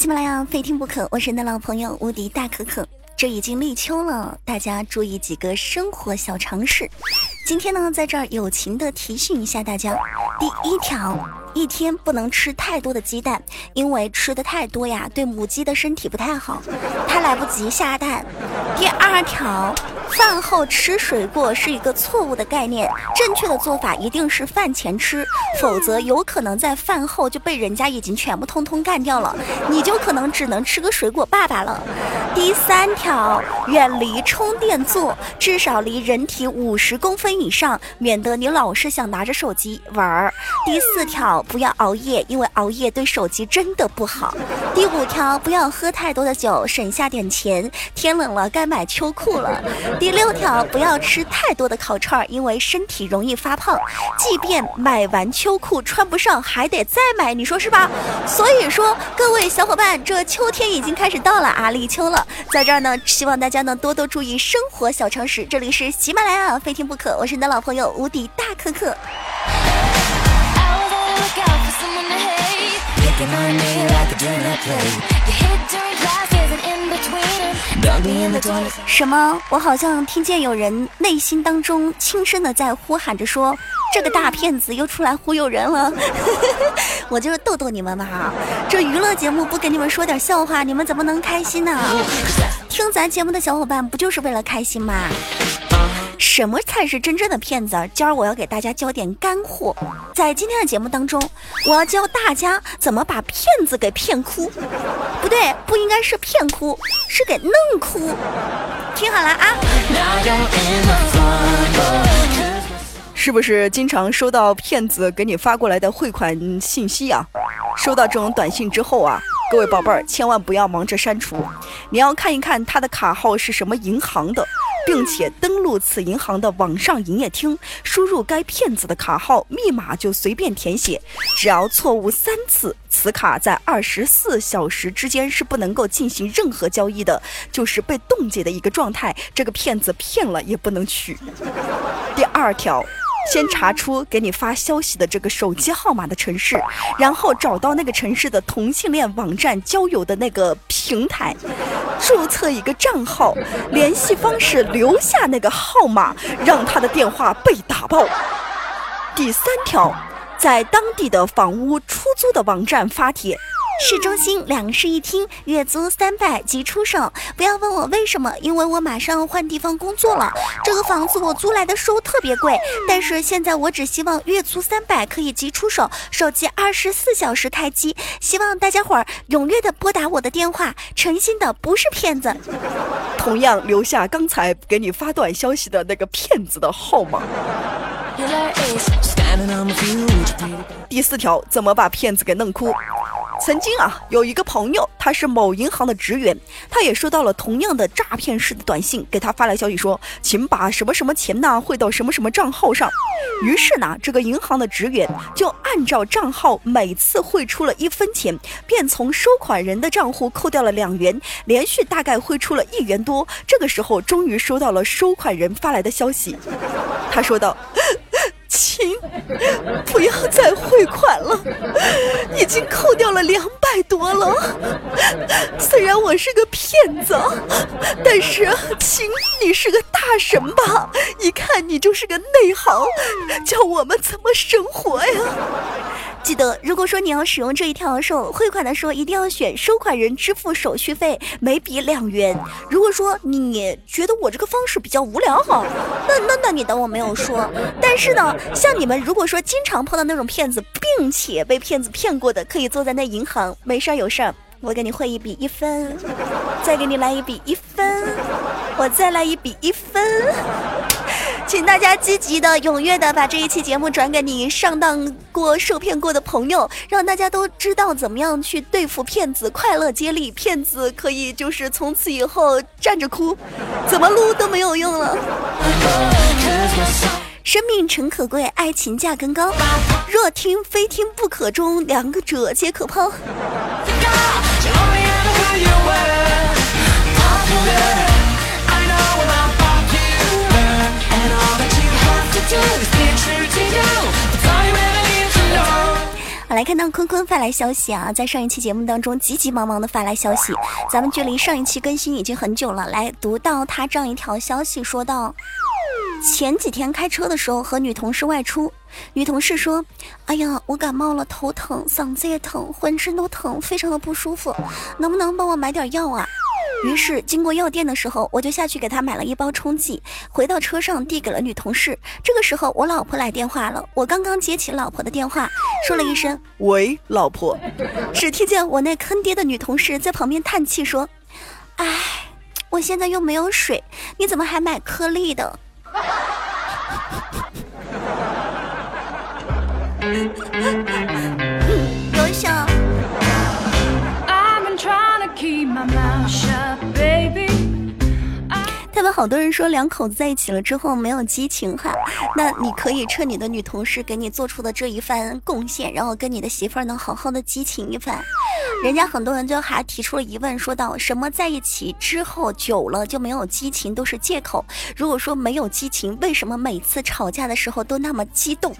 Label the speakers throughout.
Speaker 1: 喜马拉雅非听不可，我是你的老朋友无敌大可可。这已经立秋了，大家注意几个生活小常识。今天呢，在这儿友情的提醒一下大家：第一条，一天不能吃太多的鸡蛋，因为吃的太多呀，对母鸡的身体不太好，它来不及下蛋。第二条。饭后吃水果是一个错误的概念，正确的做法一定是饭前吃，否则有可能在饭后就被人家已经全部通通干掉了，你就可能只能吃个水果爸爸了。第三条，远离充电座，至少离人体五十公分以上，免得你老是想拿着手机玩儿。第四条，不要熬夜，因为熬夜对手机真的不好。第五条，不要喝太多的酒，省下点钱，天冷了该买秋裤了。第六条，不要吃太多的烤串，因为身体容易发胖。即便买完秋裤穿不上，还得再买，你说是吧？所以说，各位小伙伴，这秋天已经开始到了啊，立秋了。在这儿呢，希望大家呢多多注意生活小常识。这里是喜马拉雅，非听不可，我是你的老朋友无敌大可可。什么？我好像听见有人内心当中轻声的在呼喊着说：“这个大骗子又出来忽悠人了。”我就是逗逗你们嘛，这娱乐节目不给你们说点笑话，你们怎么能开心呢？听咱节目的小伙伴不就是为了开心吗？什么才是真正的骗子？今儿我要给大家教点干货。在今天的节目当中，我要教大家怎么把骗子给骗哭。不对，不应该是骗哭，是给弄哭。听好了啊！
Speaker 2: 是不是经常收到骗子给你发过来的汇款信息啊？收到这种短信之后啊，各位宝贝儿千万不要忙着删除，你要看一看他的卡号是什么银行的。并且登录此银行的网上营业厅，输入该骗子的卡号密码就随便填写，只要错误三次，此卡在二十四小时之间是不能够进行任何交易的，就是被冻结的一个状态。这个骗子骗了也不能取。第二条。先查出给你发消息的这个手机号码的城市，然后找到那个城市的同性恋网站交友的那个平台，注册一个账号，联系方式留下那个号码，让他的电话被打爆。第三条，在当地的房屋出租的网站发帖。
Speaker 1: 市中心两室一厅，月租三百即出手。不要问我为什么，因为我马上换地方工作了。这个房子我租来的时候特别贵，但是现在我只希望月租三百可以即出手，手机二十四小时开机。希望大家伙儿踊跃的拨打我的电话，诚心的不是骗子。
Speaker 2: 同样留下刚才给你发短消息的那个骗子的号码。第四条，怎么把骗子给弄哭？曾经啊，有一个朋友，他是某银行的职员，他也收到了同样的诈骗式的短信，给他发来消息说，请把什么什么钱呢汇到什么什么账号上。于是呢，这个银行的职员就按照账号每次汇出了一分钱，便从收款人的账户扣掉了两元，连续大概汇出了一元多。这个时候，终于收到了收款人发来的消息，他说道。请，不要再汇款了，已经扣掉了两百多了。虽然我是个骗子，但是请，你是个大神吧？一看你就是个内行，叫我们怎么生活呀？
Speaker 1: 记得，如果说你要使用这一条的时候，汇款的时候一定要选收款人支付手续费，每笔两元。如果说你觉得我这个方式比较无聊哈，那那那你当我没有说。但是呢，像你们如果说经常碰到那种骗子，并且被骗子骗过的，可以坐在那银行，没事儿有事儿，我给你汇一笔一分，再给你来一笔一分，我再来一笔一分。请大家积极的、踊跃的把这一期节目转给你上当过、受骗过的朋友，让大家都知道怎么样去对付骗子，快乐接力，骗子可以就是从此以后站着哭，怎么撸都没有用了。生命诚可贵，爱情价更高，若听非听不可中，两个者皆可抛。好来看到坤坤发来消息啊，在上一期节目当中急急忙忙的发来消息，咱们距离上一期更新已经很久了。来读到他这样一条消息，说道：前几天开车的时候和女同事外出，女同事说：“哎呀，我感冒了，头疼，嗓子也疼，浑身都疼，非常的不舒服，能不能帮我买点药啊？”于是，经过药店的时候，我就下去给他买了一包冲剂，回到车上递给了女同事。这个时候，我老婆来电话了，我刚刚接起老婆的电话，说了一声“
Speaker 2: 喂，老婆”，
Speaker 1: 只听见我那坑爹的女同事在旁边叹气说：“哎，我现在又没有水，你怎么还买颗粒的？” 好多人说两口子在一起了之后没有激情哈，那你可以趁你的女同事给你做出的这一番贡献，然后跟你的媳妇儿能好好的激情一番。人家很多人就还提出了疑问，说到什么在一起之后久了就没有激情都是借口。如果说没有激情，为什么每次吵架的时候都那么激动？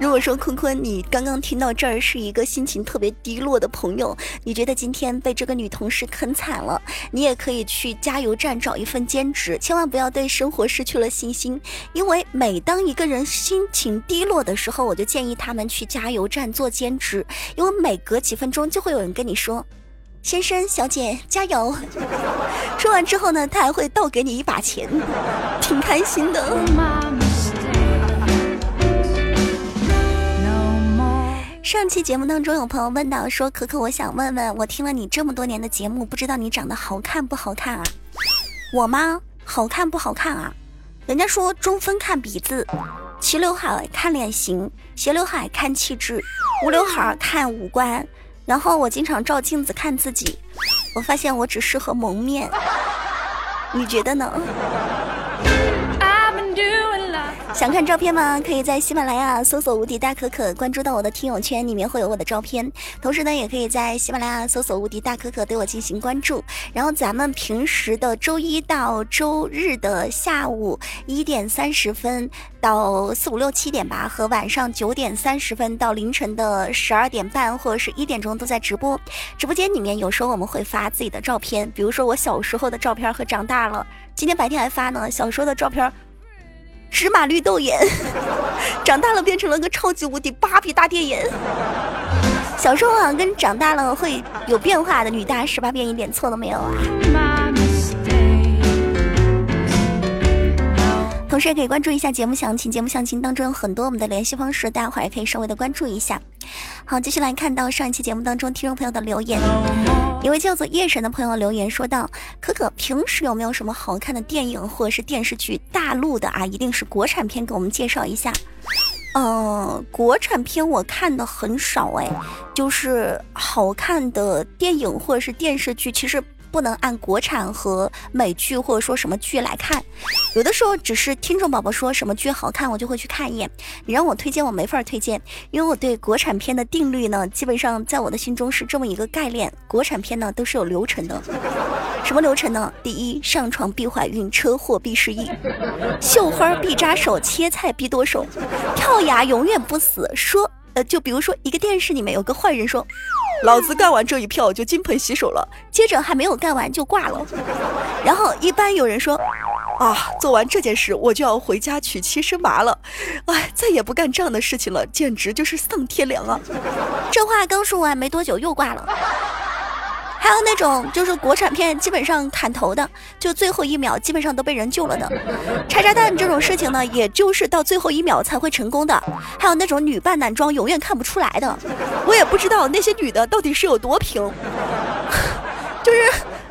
Speaker 1: 如果说坤坤，你刚刚听到这儿是一个心情特别低落的朋友，你觉得今天被这个女同事坑惨了，你也可以去加油站找一份兼职，千万不要对生活失去了信心，因为每当一个人心情低落的时候，我就建议他们去加油站做兼职，因为每隔几分钟就会有人跟你说：“先生、小姐，加油。”说完之后呢，他还会倒给你一把钱，挺开心的。上期节目当中，有朋友问到说：“可可，我想问问，我听了你这么多年的节目，不知道你长得好看不好看啊？我吗？好看不好看啊？人家说中分看鼻子，齐刘海看脸型，斜刘海看气质，无刘海看五官。然后我经常照镜子看自己，我发现我只适合蒙面。你觉得呢？”想看照片吗？可以在喜马拉雅搜索“无敌大可可”，关注到我的听友圈，里面会有我的照片。同时呢，也可以在喜马拉雅搜索“无敌大可可”对我进行关注。然后咱们平时的周一到周日的下午一点三十分到四五六七点吧，和晚上九点三十分到凌晨的十二点半或者是一点钟都在直播。直播间里面有时候我们会发自己的照片，比如说我小时候的照片和长大了。今天白天还发呢，小时候的照片。芝麻绿豆眼，长大了变成了个超级无敌芭比大电眼。小时候啊，跟长大了会有变化的女大十八变，一点错都没有啊。同时也可以关注一下节目详情，节目详情当中有很多我们的联系方式，大家伙也可以稍微的关注一下。好，继续来看到上一期节目当中听众朋友的留言。一位叫做夜神的朋友留言说道：“可可平时有没有什么好看的电影或者是电视剧？大陆的啊，一定是国产片，给我们介绍一下。嗯，国产片我看的很少哎，就是好看的电影或者是电视剧，其实。”不能按国产和美剧或者说什么剧来看，有的时候只是听众宝宝说什么剧好看，我就会去看一眼。你让我推荐，我没法推荐，因为我对国产片的定律呢，基本上在我的心中是这么一个概念：国产片呢都是有流程的。什么流程呢？第一，上床必怀孕，车祸必失忆，绣花必扎手，切菜必剁手，跳崖永远不死。说，呃，就比如说一个电视里面有个坏人说。
Speaker 2: 老子干完这一票就金盆洗手了，
Speaker 1: 接着还没有干完就挂了。然后一般有人说，
Speaker 2: 啊，做完这件事我就要回家娶妻生娃了，哎，再也不干这样的事情了，简直就是丧天良啊！
Speaker 1: 这话刚说完没多久又挂了。还有那种就是国产片基本上砍头的，就最后一秒基本上都被人救了的。拆炸弹这种事情呢，也就是到最后一秒才会成功的。还有那种女扮男装永远看不出来的，
Speaker 2: 我也不知道那些女的到底是有多平。
Speaker 1: 就是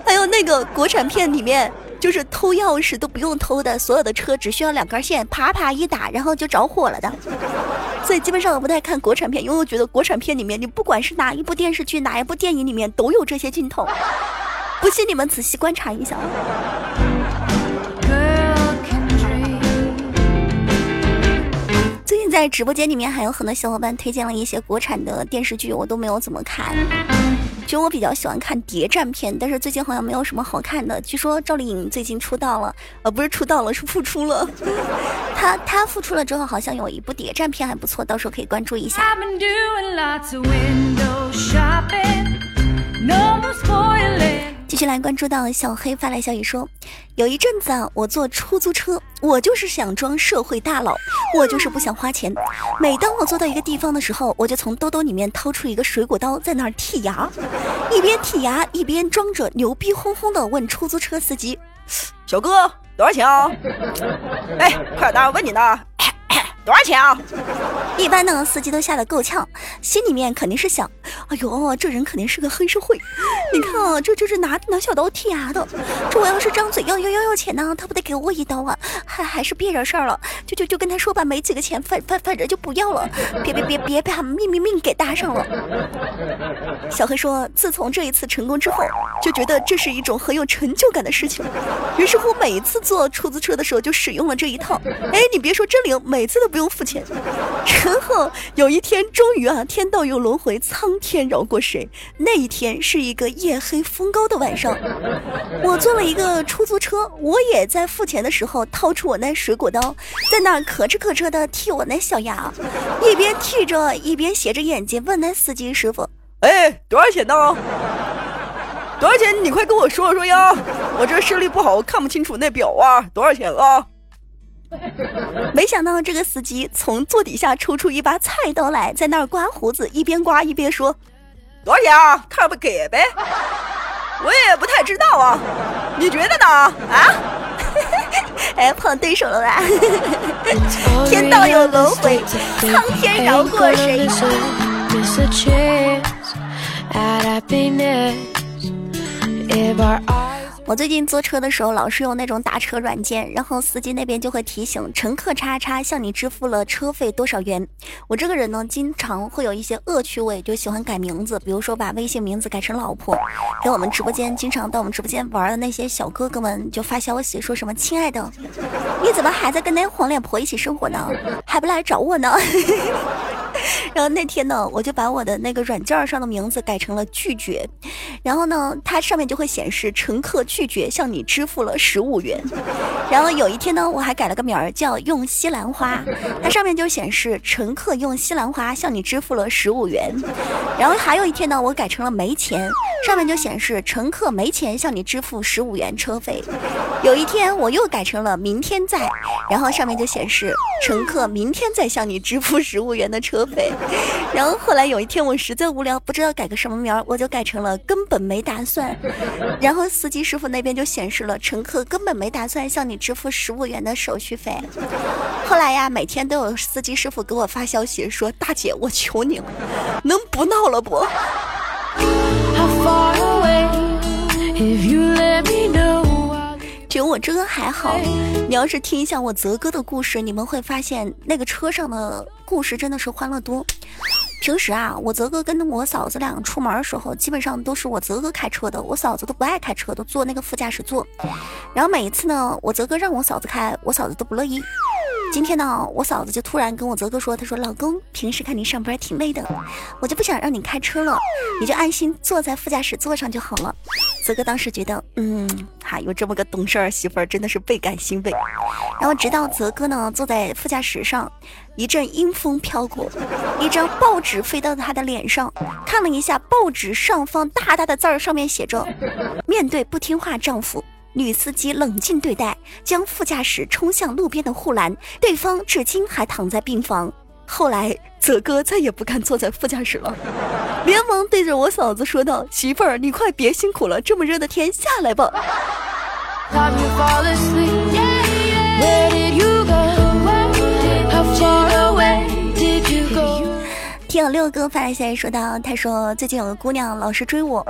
Speaker 1: 还有那个国产片里面。就是偷钥匙都不用偷的，所有的车只需要两根线，啪啪一打，然后就着火了的。所以基本上我不太看国产片，因为我觉得国产片里面，你不管是哪一部电视剧、哪一部电影里面都有这些镜头。不信你们仔细观察一下。最近在直播间里面还有很多小伙伴推荐了一些国产的电视剧，我都没有怎么看。其实我比较喜欢看谍战片，但是最近好像没有什么好看的。据说赵丽颖最近出道了，呃，不是出道了，是复出了。她她复出了之后，好像有一部谍战片还不错，到时候可以关注一下。续来关注到小黑发来消息说，有一阵子啊，我坐出租车，我就是想装社会大佬，我就是不想花钱。每当我坐到一个地方的时候，我就从兜兜里面掏出一个水果刀，在那儿剔牙，一边剔牙一边装着牛逼哄哄的问出租车司机：“
Speaker 2: 小哥，多少钱啊？” 哎，快点，问你呢。多少钱啊？
Speaker 1: 一般呢，司机都吓得够呛，心里面肯定是想：哎呦，这人肯定是个黑社会。你看啊，这就是拿拿小刀剔牙的。这我要是张嘴要要要要钱呢，他不得给我一刀啊？还还是别惹事儿了，就就就跟他说吧，没几个钱，反反反正就不要了。别别别别把命命命给搭上了。小黑说，自从这一次成功之后，就觉得这是一种很有成就感的事情。于是乎，每一次坐出租车的时候就使用了这一套。哎，你别说真灵，每次都。不用付钱，然后有一天，终于啊，天道有轮回，苍天饶过谁？那一天是一个夜黑风高的晚上，我坐了一个出租车，我也在付钱的时候掏出我那水果刀，在那可哧可哧的剔我那小牙，一边剔着一边斜着眼睛问那司机师傅：“
Speaker 2: 哎，多少钱呢？多少钱？你快跟我说说呀！我这视力不好，看不清楚那表啊，多少钱啊？”
Speaker 1: 没想到这个司机从座底下抽出一把菜刀来，在那儿刮胡子，一边刮一边说：“
Speaker 2: 多少钱啊？看不给呗？我也不太知道啊，你觉得呢？啊？
Speaker 1: 哎，碰对手了吧？天道有轮回，苍天饶过谁？”我最近坐车的时候，老是用那种打车软件，然后司机那边就会提醒乘客叉叉向你支付了车费多少元。我这个人呢，经常会有一些恶趣味，就喜欢改名字，比如说把微信名字改成老婆，给我们直播间经常到我们直播间玩的那些小哥哥们就发消息说什么：“亲爱的，你怎么还在跟那黄脸婆一起生活呢？还不来找我呢？” 然后那天呢，我就把我的那个软件上的名字改成了拒绝，然后呢，它上面就会显示乘客拒绝向你支付了十五元。然后有一天呢，我还改了个名儿叫用西兰花，它上面就显示乘客用西兰花向你支付了十五元。然后还有一天呢，我改成了没钱，上面就显示乘客没钱向你支付十五元车费。有一天我又改成了明天再，然后上面就显示乘客明天再向你支付十五元的车费。然后后来有一天我实在无聊，不知道改个什么名儿，我就改成了根本没打算。然后司机师傅那边就显示了乘客根本没打算向你支付十五元的手续费。后来呀，每天都有司机师傅给我发消息说：“大姐，我求你了，能不闹了不？”其实我这个还好，你要是听一下我泽哥的故事，你们会发现那个车上的故事真的是欢乐多。平时啊，我泽哥跟我嫂子俩出门的时候，基本上都是我泽哥开车的，我嫂子都不爱开车，都坐那个副驾驶座。然后每一次呢，我泽哥让我嫂子开，我嫂子都不乐意。今天呢，我嫂子就突然跟我泽哥说：“她说老公，平时看你上班挺累的，我就不想让你开车了，你就安心坐在副驾驶座上就好了。”泽哥当时觉得，嗯，哈，有这么个懂事儿媳妇儿，真的是倍感欣慰。然后直到泽哥呢坐在副驾驶上，一阵阴风飘过，一张报纸飞到他的脸上，看了一下报纸上方大大的字儿，上面写着：“面对不听话丈夫。”女司机冷静对待，将副驾驶冲向路边的护栏，对方至今还躺在病房。后来，泽哥再也不敢坐在副驾驶了，连忙对着我嫂子说道：“媳妇儿，你快别辛苦了，这么热的天，下来吧。”听有六哥发来消息说道：“他说最近有个姑娘老是追我，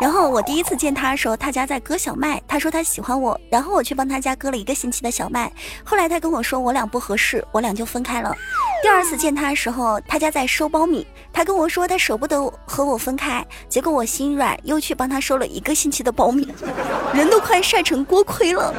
Speaker 1: 然后我第一次见她的时候，她家在割小麦。她说她喜欢我，然后我去帮她家割了一个星期的小麦。后来她跟我说我俩不合适，我俩就分开了。第二次见她的时候，她家在收苞米，她跟我说她舍不得和我分开，结果我心软，又去帮她收了一个星期的苞米，人都快晒成锅盔了。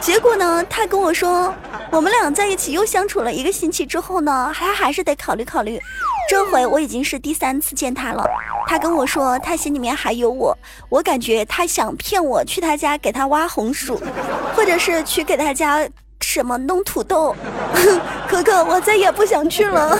Speaker 1: 结果呢，她跟我说。”我们俩在一起又相处了一个星期之后呢，还还是得考虑考虑。这回我已经是第三次见他了，他跟我说他心里面还有我，我感觉他想骗我去他家给他挖红薯，或者是去给他家什么弄土豆。可可，我再也不想去了。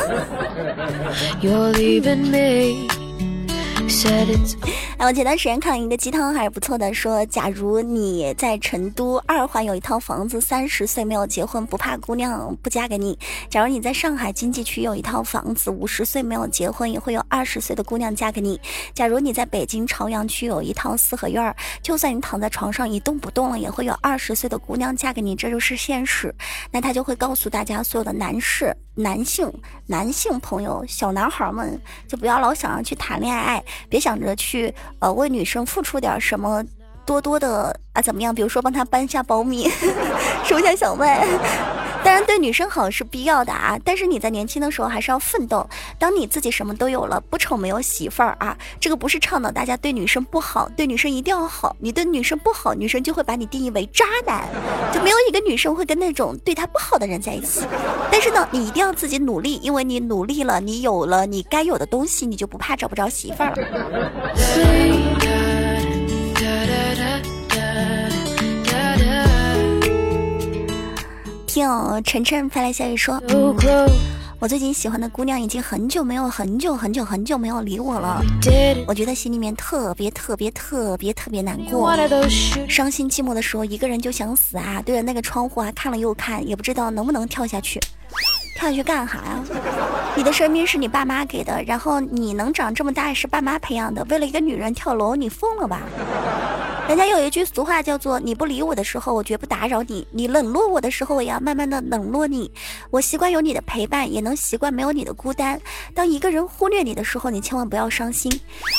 Speaker 1: 哎，我前段时间看了一个鸡汤，还是不错的。说，假如你在成都二环有一套房子，三十岁没有结婚，不怕姑娘不嫁给你；假如你在上海经济区有一套房子，五十岁没有结婚，也会有二十岁的姑娘嫁给你；假如你在北京朝阳区有一套四合院，就算你躺在床上一动不动了，也会有二十岁的姑娘嫁给你。这就是现实。那他就会告诉大家，所有的男士、男性、男性朋友、小男孩们，就不要老想着去谈恋爱。别想着去呃为女生付出点什么，多多的啊怎么样？比如说帮她搬下苞米，收下小麦。然对女生好是必要的啊，但是你在年轻的时候还是要奋斗。当你自己什么都有了，不愁没有媳妇儿啊。这个不是倡导大家对女生不好，对女生一定要好。你对女生不好，女生就会把你定义为渣男，就没有一个女生会跟那种对她不好的人在一起。但是呢，你一定要自己努力，因为你努力了，你有了你该有的东西，你就不怕找不着媳妇儿。听晨晨发来消息说，我最近喜欢的姑娘已经很久没有很久很久很久没有理我了，我觉得心里面特别特别特别特别难过，伤心寂寞的时候，一个人就想死啊，对着那个窗户啊看了又看，也不知道能不能跳下去，跳下去干啥呀？你的生命是你爸妈给的，然后你能长这么大是爸妈培养的，为了一个女人跳楼，你疯了吧？人家有一句俗话叫做：“你不理我的时候，我绝不打扰你；你冷落我的时候，我也要慢慢的冷落你。我习惯有你的陪伴，也能习惯没有你的孤单。当一个人忽略你的时候，你千万不要伤心，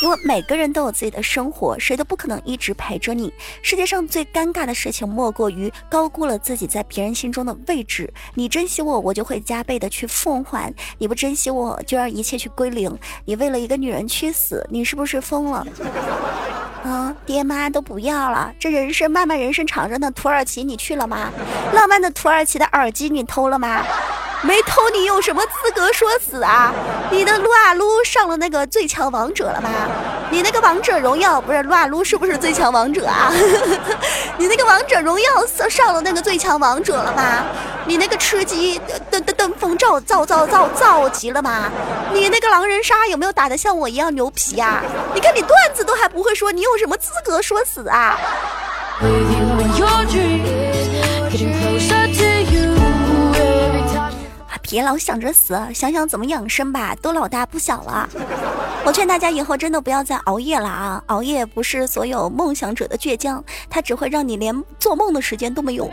Speaker 1: 因为每个人都有自己的生活，谁都不可能一直陪着你。世界上最尴尬的事情，莫过于高估了自己在别人心中的位置。你珍惜我，我就会加倍的去奉还；你不珍惜我，就让一切去归零。你为了一个女人去死，你是不是疯了？”啊，爹妈都不要了，这人生漫漫人生长着呢。土耳其你去了吗？浪漫的土耳其的耳机你偷了吗？没偷，你有什么资格说死啊？你的撸啊撸上了那个最强王者了吗？你那个王者荣耀不是撸啊撸是不是最强王者啊？你那个王者荣耀上上了那个最强王者了吗？你那个吃鸡登登登峰造造造造造极了吗？你那个狼人杀有没有打得像我一样牛皮啊？你看你段子都还不会说，你有什么资格说死啊？别老想着死，想想怎么养生吧。都老大不小了，我劝大家以后真的不要再熬夜了啊！熬夜不是所有梦想者的倔强，它只会让你连做梦的时间都没有。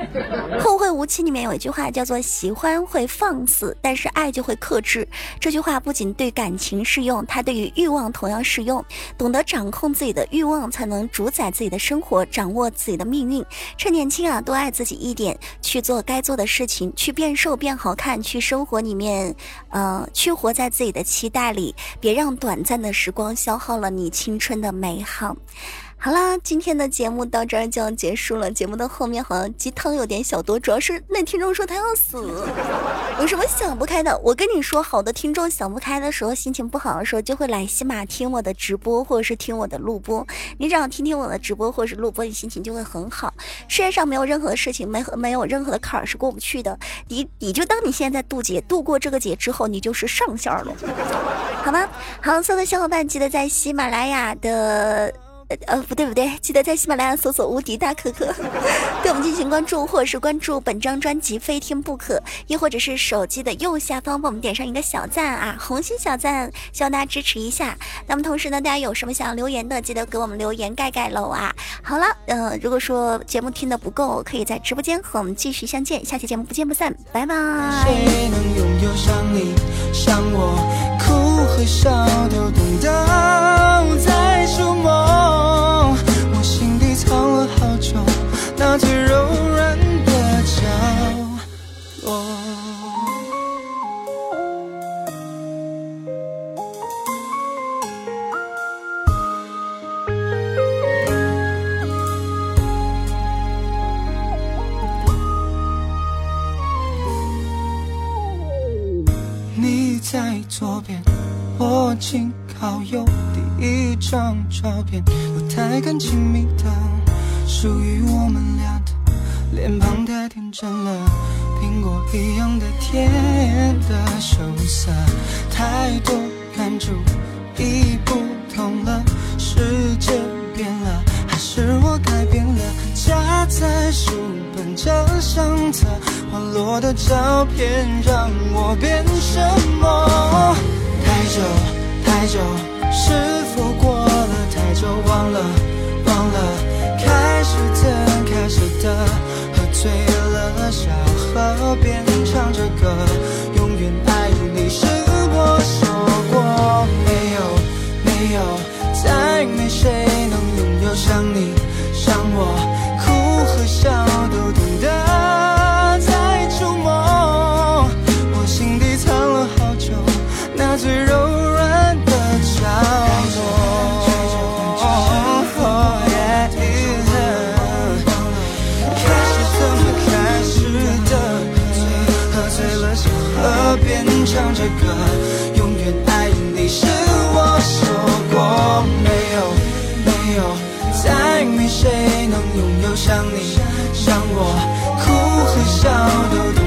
Speaker 1: 后会无期里面有一句话叫做“喜欢会放肆，但是爱就会克制”。这句话不仅对感情适用，它对于欲望同样适用。懂得掌控自己的欲望，才能主宰自己的生活，掌握自己的命运。趁年轻啊，多爱自己一点，去做该做的事情，去变瘦变好看，去生。活活里面，呃，去活在自己的期待里，别让短暂的时光消耗了你青春的美好。好啦，今天的节目到这儿就要结束了。节目的后面好像鸡汤有点小多，主要是那听众说他要死，有什么想不开的？我跟你说，好的听众想不开的时候，心情不好的时候，就会来喜马听我的直播，或者是听我的录播。你只要听听我的直播或者是录播，你心情就会很好。世界上没有任何的事情，没没有任何的坎儿是过不去的。你你就当你现在在渡劫，渡过这个劫之后，你就是上线了，好吗？好，所有的小伙伴记得在喜马拉雅的。呃，不对不对，记得在喜马拉雅搜索“无敌大可可”，对我们进行关注，或者是关注本张专辑《非听不可》，亦或者是手机的右下方帮我们点上一个小赞啊，红心小赞，希望大家支持一下。那么同时呢，大家有什么想要留言的，记得给我们留言盖盖楼啊。好了，嗯，如果说节目听的不够，可以在直播间和我们继续相见，下期节目不见不散，拜拜。谁
Speaker 3: 能拥有像你，像我，哭和笑都懂得，在说
Speaker 1: 那最柔软的角落。你在左边，我紧靠。
Speaker 3: 右第一张照片，不太敢亲密的，属于我们俩的脸庞太天真了，苹果一样的甜的羞涩，太多感触已不同了，世界变了，还是我改变了？夹在书本这相册，滑落的照片让我变什么？太久太久，是否过了太久？忘了忘了，是怎开始的，喝醉了小河边唱着歌，永远爱你是我说过没有没有，再没谁能拥有像唱着歌，永远爱你是我说过没有没有，再没谁能拥有像你像我，哭和笑都懂。